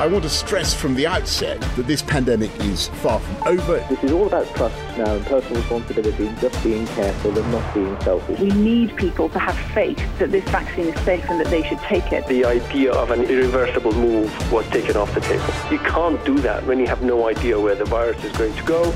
I want to stress from the outset that this pandemic is far from over. This is all about trust now and personal responsibility and just being careful and not being selfish. We need people to have faith that this vaccine is safe and that they should take it. The idea of an irreversible move was taken off the table. You can't do that when you have no idea where the virus is going to go.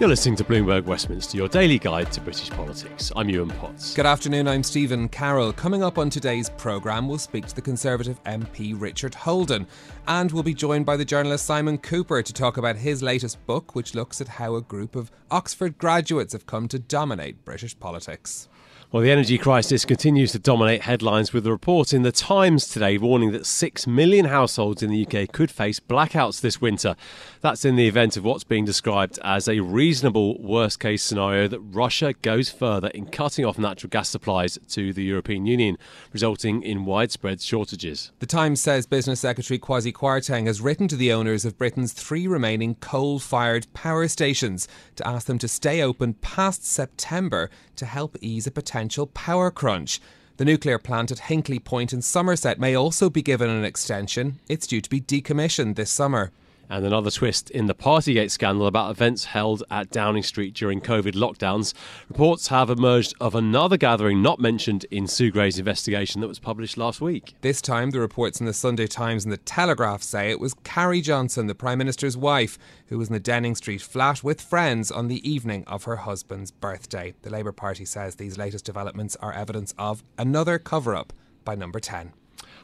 You're listening to Bloomberg Westminster, your daily guide to British politics. I'm Yuan Potts. Good afternoon, I'm Stephen Carroll. Coming up on today's programme, we'll speak to the Conservative MP Richard Holden, and we'll be joined by the journalist Simon Kuper to talk about his latest book, which looks at how a group of Oxford graduates have come to dominate British politics. Well, the energy crisis continues to dominate headlines with a report in The Times today warning that 6 million households in the UK could face blackouts this winter. That's in the event of what's being described as a reasonable worst case scenario that Russia goes further in cutting off natural gas supplies to the European Union, resulting in widespread shortages. The Times says Business Secretary Kwasi Kwarteng has written to the owners of Britain's three remaining coal fired power stations to ask them to stay open past September to help ease a potential power crunch. The nuclear plant at Hinkley Point in Somerset may also be given an extension. It's due to be decommissioned this summer. And another twist in the Partygate scandal about events held at Downing Street during COVID lockdowns. Reports have emerged of another gathering not mentioned in Sue Gray's investigation that was published last week. This time, the reports in the Sunday Times and the Telegraph say it was Carrie Johnson, the Prime Minister's wife, who was in the Downing Street flat with friends on the evening of her husband's birthday. The Labour Party says these latest developments are evidence of another cover up by Number 10.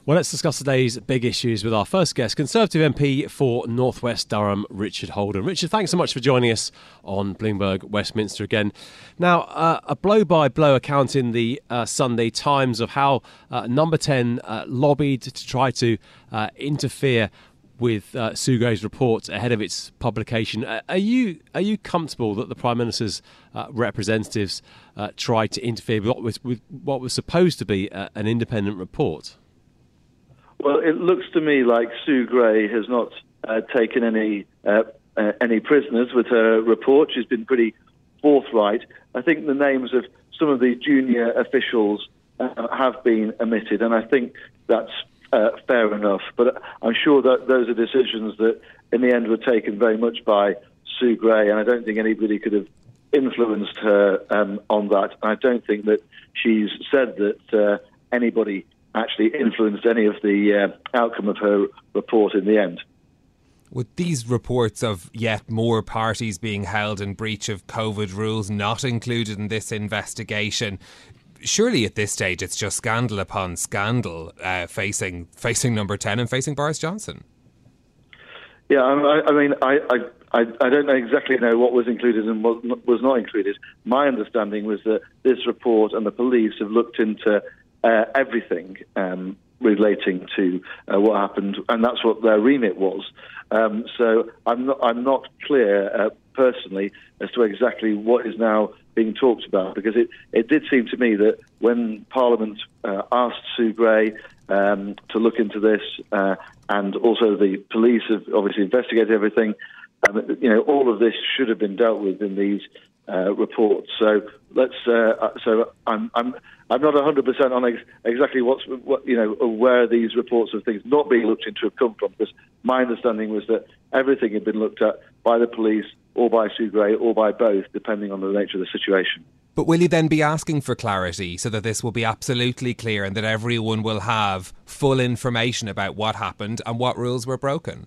Well, let's discuss today's big issues with our first guest, Conservative MP for Northwest Durham, Richard Holden. Richard, thanks so much for joining us on Bloomberg Westminster again. Now, uh, a blow by blow account in the uh, Sunday Times of how uh, Number 10 uh, lobbied to try to uh, interfere with uh, Sue Gray's report ahead of its publication. Uh, are you are you comfortable that the Prime Minister's uh, representatives uh, tried to interfere with what was, with what was supposed to be an independent report? Well, it looks to me like Sue Gray has not uh, taken any uh, uh, any prisoners with her report. She's been pretty forthright. I think the names of some of the junior officials uh, have been omitted, and I think that's uh, fair enough. But I'm sure that those are decisions that, in the end, were taken very much by Sue Gray, and I don't think anybody could have influenced her um, on that. I don't think that she's said that uh, anybody actually influenced any of the uh, outcome of her report in the end. With these reports of yet more parties being held in breach of COVID rules not included in this investigation, surely at this stage it's just scandal upon scandal uh, facing facing number 10 and facing Boris Johnson. Yeah, I, I mean, I, I, I don't know exactly know what was included and what was not included. My understanding was that this report and the police have looked into uh, everything um, relating to uh, what happened, and that's what their remit was. Um, so I'm not, I'm not clear uh, personally as to exactly what is now being talked about, because it, it did seem to me that when Parliament uh, asked Sue Gray um, to look into this, uh, and also the police have obviously investigated everything, um, you know, all of this should have been dealt with in these uh, reports. So let's. Uh, so I'm. I'm. I'm not 100% on ex- exactly what's what you know where these reports of things not being looked into have come from. Because my understanding was that everything had been looked at by the police or by Sue Gray or by both, depending on the nature of the situation. But will you then be asking for clarity so that this will be absolutely clear and that everyone will have full information about what happened and what rules were broken?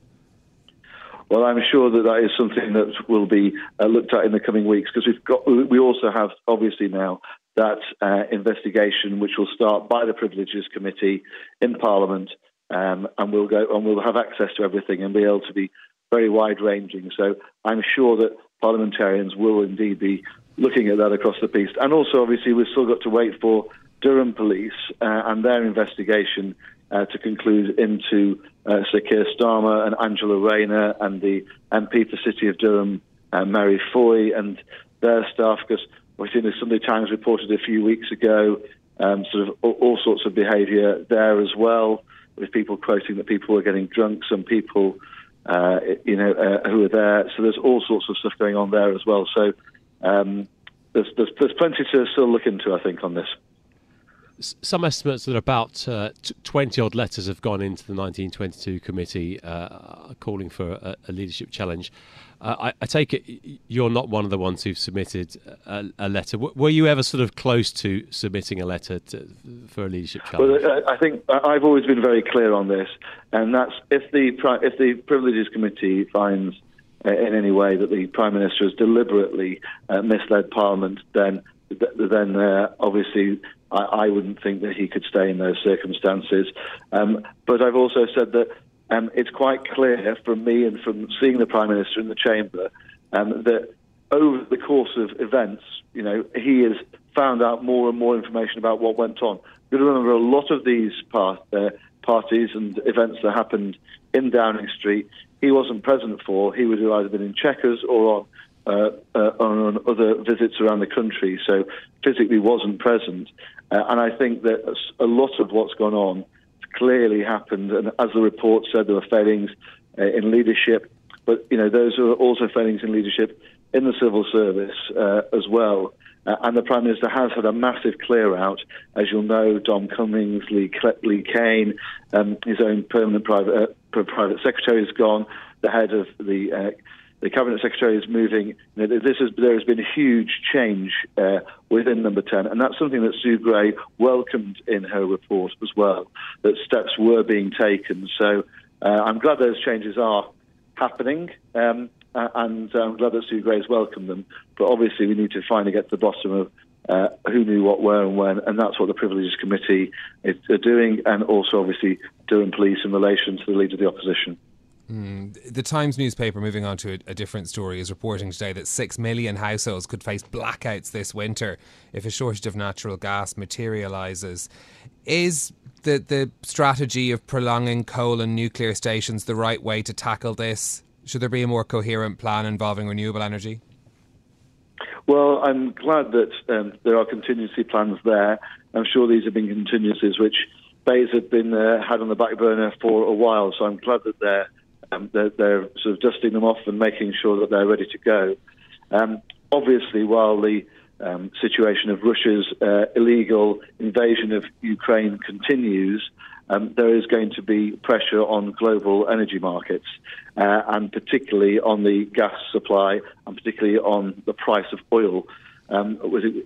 Well, I'm sure that that is something that will be uh, looked at in the coming weeks because we've got we also have obviously now that uh, investigation, which will start by the Privileges Committee in Parliament, um, and we'll go and we'll have access to everything and be able to be very wide ranging. So I'm sure that parliamentarians will indeed be looking at that across the piece. And also, obviously, we've still got to wait for Durham Police uh, and their investigation uh, to conclude into uh, Sir Keir Starmer and Angela Rayner and the MP for City of Durham, uh, Mary Foy, and their staff, because we've seen the Sunday Times reported a few weeks ago um, sort of all, all sorts of behaviour there as well, with people quoting that people were getting drunk, some people, uh, you know, uh, who were there. So there's all sorts of stuff going on there as well. So um, there's, there's, there's plenty to still look into, I think, on this some estimates that about uh, 20 odd letters have gone into the 1922 committee uh, calling for a, a leadership challenge. Uh, I, I, take it you're not one of the ones who've submitted a, a letter. W- were you ever sort of close to submitting a letter to, for a leadership challenge? Well, I think I've always been very clear on this, and that's if the if the Privileges Committee finds uh, in any way that the Prime Minister has deliberately uh, misled Parliament, then then uh, obviously I, I, wouldn't think that he could stay in those circumstances. Um, but I've also said that um, it's quite clear from me and from seeing the Prime Minister in the chamber um, that over the course of events, you know, he has found out more and more information about what went on. You remember a lot of these part, uh, parties and events that happened in Downing Street, he wasn't present for. He would have either been in Chequers or on uh, uh, on other visits around the country, so physically wasn't present. Uh, and I think that a lot of what's gone on clearly happened. And as the report said, there were failings uh, in leadership, but you know those are also failings in leadership in the civil service uh, as well. Uh, and the Prime Minister has had a massive clear out. As you'll know, Dom Cummings, Lee, Lee Cain, um, his own permanent private, uh, private secretary has gone, the head of the uh, the cabinet secretary is moving. You know, this is, there has been a huge change uh, within Number Ten, and that's something that Sue Gray welcomed in her report as well. That steps were being taken. So uh, I'm glad those changes are happening, um, and I'm glad that Sue Gray has welcomed them. But obviously, we need to finally get to the bottom of uh, who knew what, where, and when, and that's what the Privileges Committee is doing, and also obviously Durham Police in relation to the leader of the opposition. Mm. The Times newspaper, moving on to a, a, different story, is reporting today that 6 million households could face blackouts this winter if a shortage of natural gas materialises. Is the, the strategy of prolonging coal and nuclear stations the right way to tackle this? Should there be a more coherent plan involving renewable energy? Well, I'm glad that um, there are contingency plans there. I'm sure these have been contingencies which BEIS have been uh, had on the back burner for a while, so I'm glad that they're um, they're, they're, sort of dusting them off and making sure that they're ready to go. Um, obviously, while the um, situation of Russia's uh, illegal invasion of Ukraine continues, um, there is going to be pressure on global energy markets, uh, and particularly on the gas supply, and particularly on the price of oil. Um,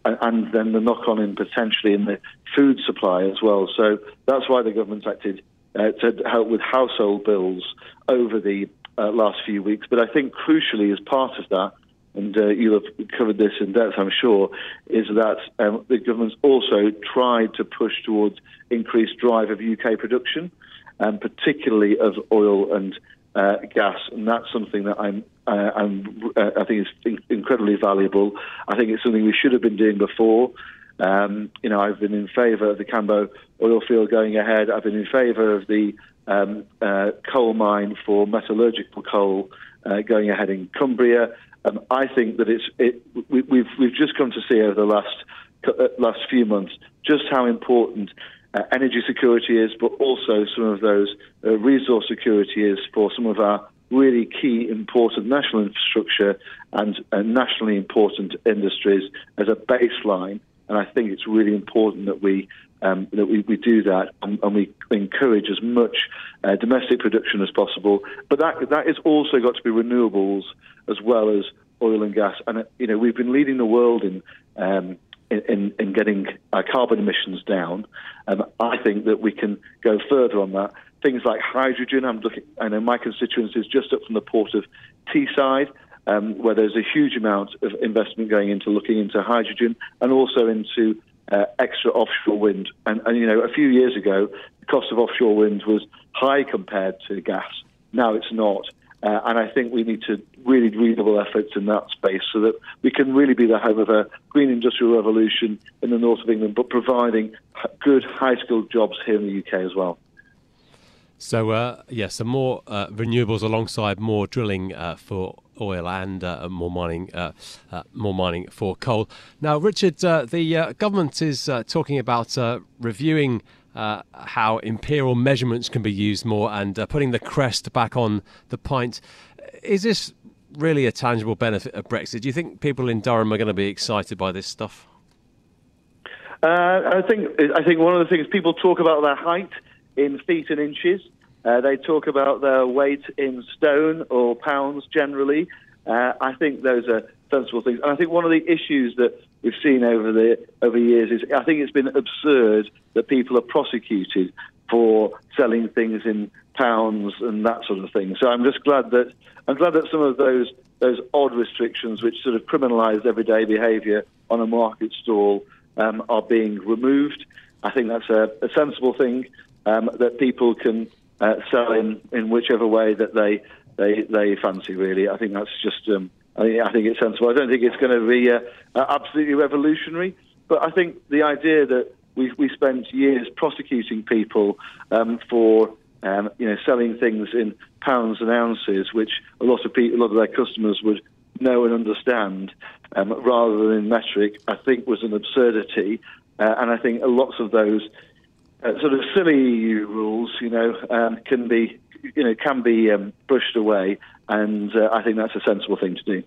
and then the knock on in potentially in the food supply as well. So that's why the government's acted uh, to help with household bills over the uh, last few weeks. But I think crucially, as part of that, and uh, you'll have covered this in depth, I'm sure, is that um, the government's also tried to push towards increased drive of UK production, and um, particularly of oil and uh, gas, and that's something that I'm, uh, I'm uh, I think is incredibly valuable. I think it's something we should have been doing before. Um, you know, I've been in favour of the Cambo oil field going ahead. I've been in favour of the um, uh, coal mine for metallurgical coal uh, going ahead in Cumbria. Um, I think that it's it, we, have we've, we've just come to see over the last uh, last few months just how important uh, energy security is, but also some of those uh, resource security is for some of our really key important national infrastructure and nationally important industries as a baseline and I think it's really important that we um, that we, we do that and, and we encourage as much uh, domestic production as possible. But that that is also got to be renewables as well as oil and gas. And uh, you know we've been leading the world in. Um, in, in, getting our carbon emissions down, um, I think that we can go further on that. Things like hydrogen. I'm looking. I know my constituency is just up from the port of Teesside, um, where there's a huge amount of investment going into looking into hydrogen and also into uh, extra offshore wind. And, and, you know, a few years ago, the cost of offshore wind was high compared to gas. Now it's not. Uh, and I think we need to really redouble efforts in that space so that we can really be the home of a green industrial revolution in the north of England, but providing good, high skilled jobs here in the UK as well. So, uh, yes, yeah, some more uh, renewables alongside more drilling uh, for oil and uh, more mining, uh, uh, more mining for coal. Now, Richard, the government is talking about reviewing how imperial measurements can be used more and putting the crest back on the pint. Is this really a tangible benefit of Brexit? Do you think people in Durham are going to be excited by this stuff? I think I think one of the things people talk about their height in feet and inches. Uh, they talk about their weight in stone or pounds generally. Uh, I think those are sensible things. And I think one of the issues that we've seen over the over years is I think it's been absurd that people are prosecuted for selling things in pounds and that sort of thing. So I'm just glad that I'm glad that some of those those odd restrictions, which sort of criminalise everyday behaviour on a market stall, um, are being removed. I think that's a, a sensible thing um, that people can uh, sell in, in whichever way that they they they fancy. Really, I think that's just um, I, I think it's sensible. I don't think it's going to be uh, uh, absolutely revolutionary, but I think the idea that we we spent years prosecuting people um, for um, you know selling things in pounds and ounces, which a lot of people, a lot of their customers would know and understand, um, rather than in metric, I think was an absurdity, uh, and I think lots of those. Uh, sort of silly rules, you know, um, can be, you know, can be um, brushed away and uh, I think that's a sensible thing to do.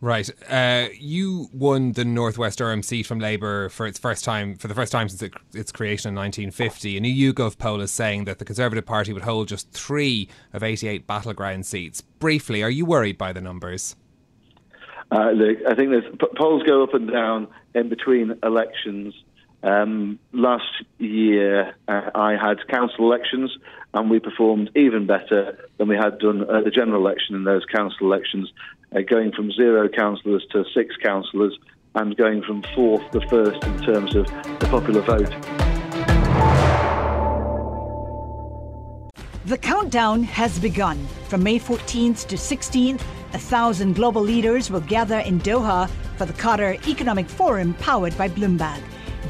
Right. Uh, you won the Northwest Durham seat from Labour for its first time, for the first time since it, its creation in 1950. A new YouGov poll is saying that the Conservative Party would hold just three of 88 battleground seats. Briefly, are you worried by the numbers? Uh, look, I think there's, polls go up and down in between elections. Um, last year, uh, I had council elections, and we performed even better than we had done at the general election in those council elections, uh, going from zero councillors to six councillors, and going from fourth to first in terms of the popular vote. The countdown has begun. From May 14th to 16th, a thousand global leaders will gather in Doha for the Qatar Economic Forum powered by Bloomberg.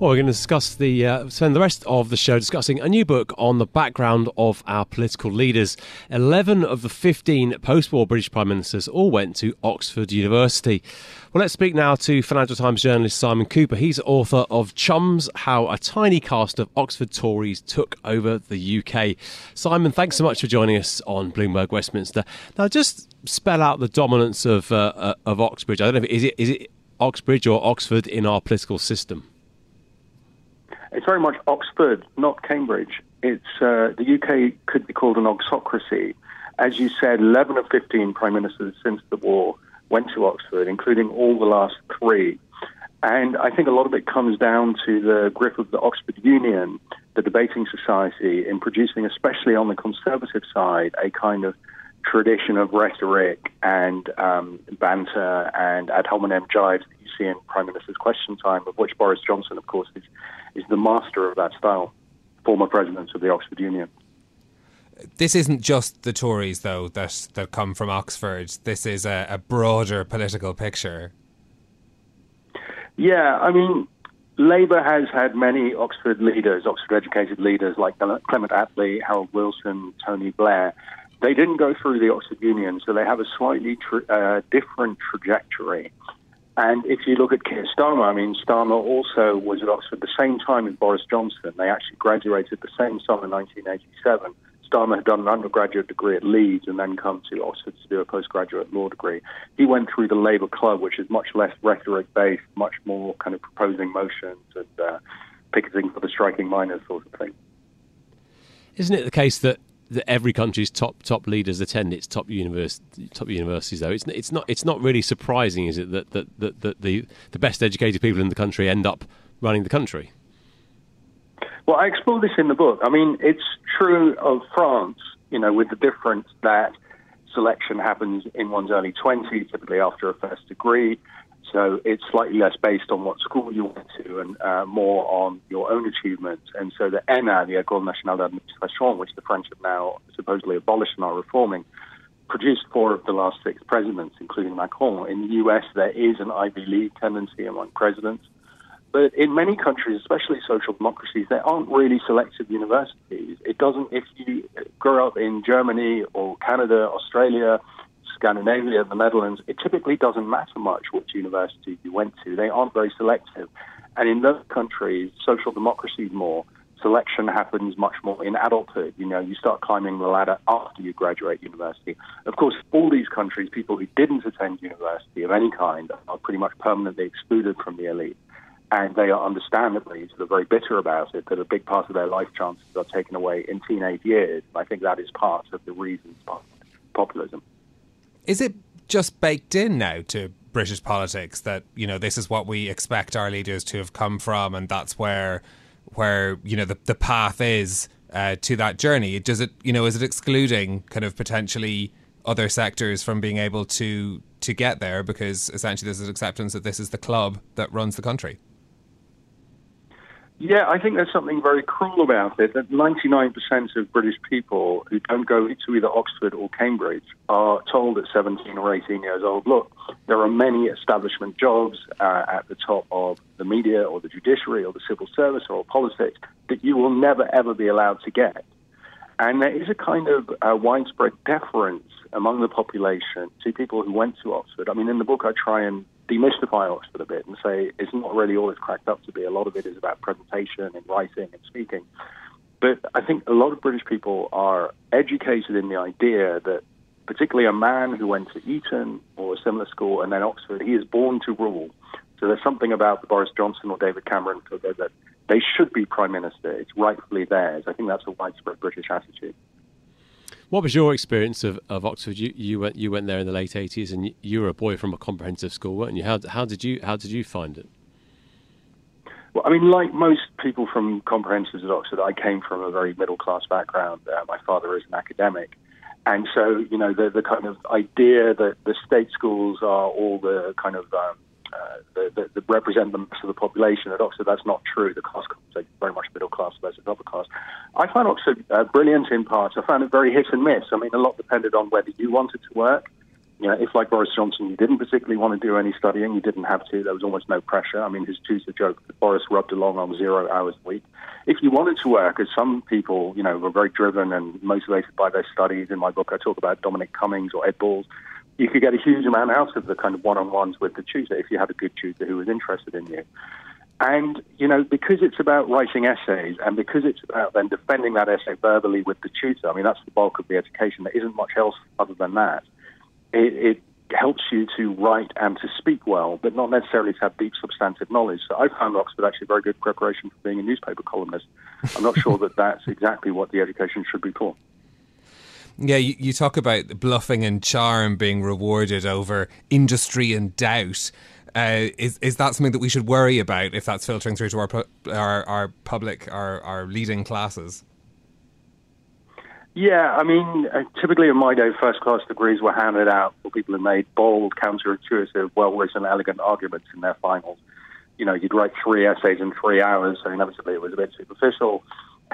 Well, we're going to discuss the uh, spend the rest of the show discussing a new book on the background of our political leaders. Eleven of the fifteen post-war British prime ministers all went to Oxford University. Well, let's speak now to Financial Times journalist Simon Kuper. He's author of Chums: How a Tiny Cast of Oxford Tories Took Over the UK. Simon, thanks so much for joining us on Bloomberg Westminster. Now, just spell out the dominance of uh, uh of Oxbridge. I don't know if it, is it is it Oxbridge or Oxford in our political system. It's very much Oxford, not Cambridge. It's uh, the UK could be called an oxocracy. As you said, 11 of 15 prime ministers since the war went to Oxford, including all the last three. And I think a lot of it comes down to the grip of the Oxford Union, the debating society, in producing, especially on the conservative side, a kind of tradition of rhetoric and um, banter and ad hominem jibes that you see in Prime Minister's Question Time, of which Boris Johnson, of course, is is the master of that style, former presidents of the Oxford Union. This isn't just the Tories, though, that, that come from Oxford. This is a, a broader political picture. Yeah, I mean, Labour has had many Oxford leaders, Oxford educated leaders like Clement Attlee, Harold Wilson, Tony Blair. They didn't go through the Oxford Union, so they have a slightly tr- uh, different trajectory. And if you look at Keir Starmer, I mean, Starmer also was at Oxford the same time as Boris Johnson. They actually graduated the same summer, 1987. Starmer had done an undergraduate degree at Leeds and then come to Oxford to do a postgraduate law degree. He went through the Labour Club, which is much less rhetoric based, much more kind of proposing motions and uh, picketing for the striking miners sort of thing. Isn't it the case that that every country's top top leaders attend its top university, top universities though. It's it's not it's not really surprising is it that that, that, that the the best educated people in the country end up running the country? Well i explore this in the book. I mean it's true of france you know with the difference that selection happens in one's early 20s typically after a first degree so it's slightly less based on what school you went to and uh, more on your own achievements. And so the ENA, the École Nationale d'Administration, which the French have now supposedly abolished and are reforming, produced four of the last six presidents, including Macron. In the US, there is an Ivy League tendency among presidents. But in many countries, especially social democracies, there aren't really selective universities. It doesn't, if you grow up in Germany or Canada, Australia, Scandinavia, the Netherlands, it typically doesn't matter much which university you went to. They aren't very selective. And in those countries, social democracy is more, selection happens much more in adulthood. You know, you start climbing the ladder after you graduate university. Of course, all these countries, people who didn't attend university of any kind are pretty much permanently excluded from the elite. And they are understandably sort of very bitter about it, that a big part of their life chances are taken away in teenage years. I think that is part of the reasons behind populism. Is it just baked in now to British politics that you know this is what we expect our leaders to have come from, and that's where where you know the the path is uh, to that journey? Does it you know is it excluding kind of potentially other sectors from being able to to get there because essentially there's an acceptance that this is the club that runs the country? Yeah, I think there's something very cruel about it that 99% of British people who don't go to either Oxford or Cambridge are told at 17 or 18 years old, look, there are many establishment jobs uh, at the top of the media or the judiciary or the civil service or politics that you will never, ever be allowed to get. And there is a kind of uh, widespread deference among the population to people who went to Oxford. I mean, in the book, I try and demystify Oxford a bit and say it's not really all it's cracked up to be. A lot of it is about presentation and writing and speaking. But I think a lot of British people are educated in the idea that, particularly a man who went to Eton or a similar school and then Oxford, he is born to rule. So there's something about the Boris Johnson or David Cameron that they should be prime minister. It's rightfully theirs. I think that's a widespread British attitude. What was your experience of, of Oxford? You, you went you went there in the late eighties, and you were a boy from a comprehensive school, weren't you? How, how did you how did you find it? Well, I mean, like most people from comprehensives at Oxford, I came from a very middle class background. Uh, my father is an academic, and so you know the the kind of idea that the state schools are all the kind of um, uh, that, that, represent the mass of the population. At Oxford, that's not true. The class is very much middle class versus upper class. I find Oxford uh, brilliant in parts. I found it very hit and miss. I mean, a lot depended on whether you wanted to work. You know, if like Boris Johnson, you didn't particularly want to do any studying, you didn't have to. There was almost no pressure. I mean, his tutor joked that Boris rubbed along on zero hours a week. If you wanted to work, as some people, you know, were very driven and motivated by their studies. In my book, I talk about Dominic Cummings or Ed Balls you could get a huge amount out of the kind of one-on-ones with the tutor if you had a good tutor who was interested in you. And, you know, because it's about writing essays and because it's about then defending that essay verbally with the tutor, I mean, that's the bulk of the education. There isn't much else other than that. It, it helps you to write and to speak well, but not necessarily to have deep substantive knowledge. So I found Oxford actually very good preparation for being a newspaper columnist. I'm not sure that that's exactly what the education should be for. Yeah, you, you talk about bluffing and charm being rewarded over industry and doubt. Uh, is is that something that we should worry about if that's filtering through to our our, our public, our, our leading classes? Yeah, I mean, uh, typically in my day, first class degrees were handed out for people who made bold, counterintuitive, well written, elegant arguments in their finals. You know, you'd write three essays in three hours, so inevitably it was a bit superficial.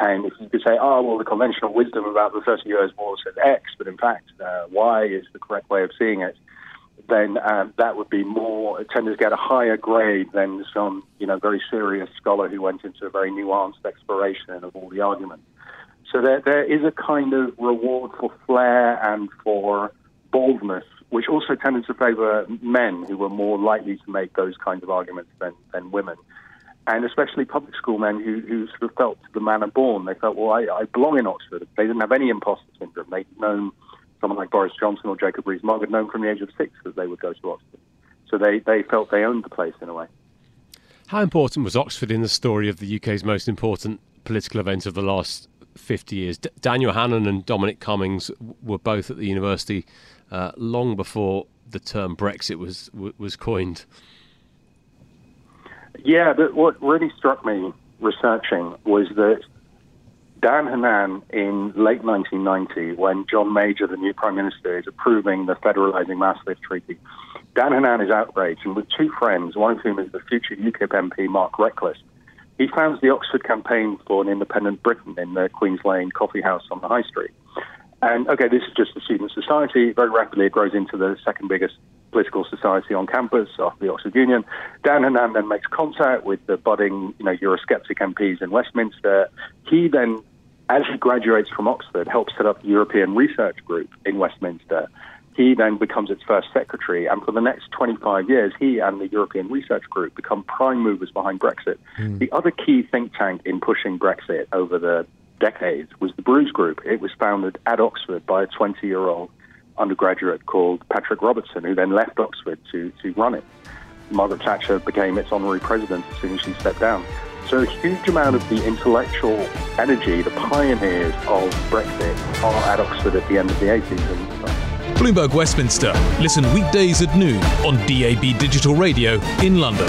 And if you could say, oh, well, the conventional wisdom about the 30 Years' War says X, but in fact, uh, Y is the correct way of seeing it, then um, that would be more, tend to get a higher grade than some, you know, very serious scholar who went into a very nuanced exploration of all the arguments. So there, there is a kind of reward for flair and for boldness, which also tended to favor men who were more likely to make those kinds of arguments than, than women and especially public school men who, who sort of felt the manner born. They felt, well, I, I belong in Oxford. They didn't have any imposter syndrome. They'd known someone like Boris Johnson or Jacob Rees-Mogg had known from the age of six that they would go to Oxford. So they, they felt they owned the place in a way. How important was Oxford in the story of the UK's most important political event of the last 50 years. D- Daniel Hannan and Dominic Cummings were both at the university uh, long before the term Brexit was was coined. Yeah, but what really struck me researching was that Dan Hannan in late 1990, when John Major, the new Prime Minister, is approving the Federalising Maastricht Treaty, Dan Hannan is outraged, and with two friends, one of whom is the future UKIP MP Mark Reckless, he founds the Oxford Campaign for an Independent Britain in the Queen's Lane coffee house on the High Street. And okay, this is just a student society. Very rapidly, it grows into the second biggest political society on campus after the Oxford Union. Dan Hannan then makes contact with the budding, you know, Eurosceptic MPs in Westminster. He then, as he graduates from Oxford, helps set up the European Research Group in Westminster. He then becomes its first secretary, and for the next 25 years, he and the European Research Group become prime movers behind Brexit. Mm. The other key think tank in pushing Brexit over the decades was the Bruges Group. It was founded at Oxford by a 20 year old undergraduate called Patrick Robertson, who then left Oxford to, to run it. Margaret Thatcher became its honorary president as soon as she stepped down. So a huge amount of the intellectual energy, the pioneers of Brexit, are at Oxford at the end of the 80s. And, Bloomberg Westminster. Listen weekdays at noon on DAB Digital Radio in London.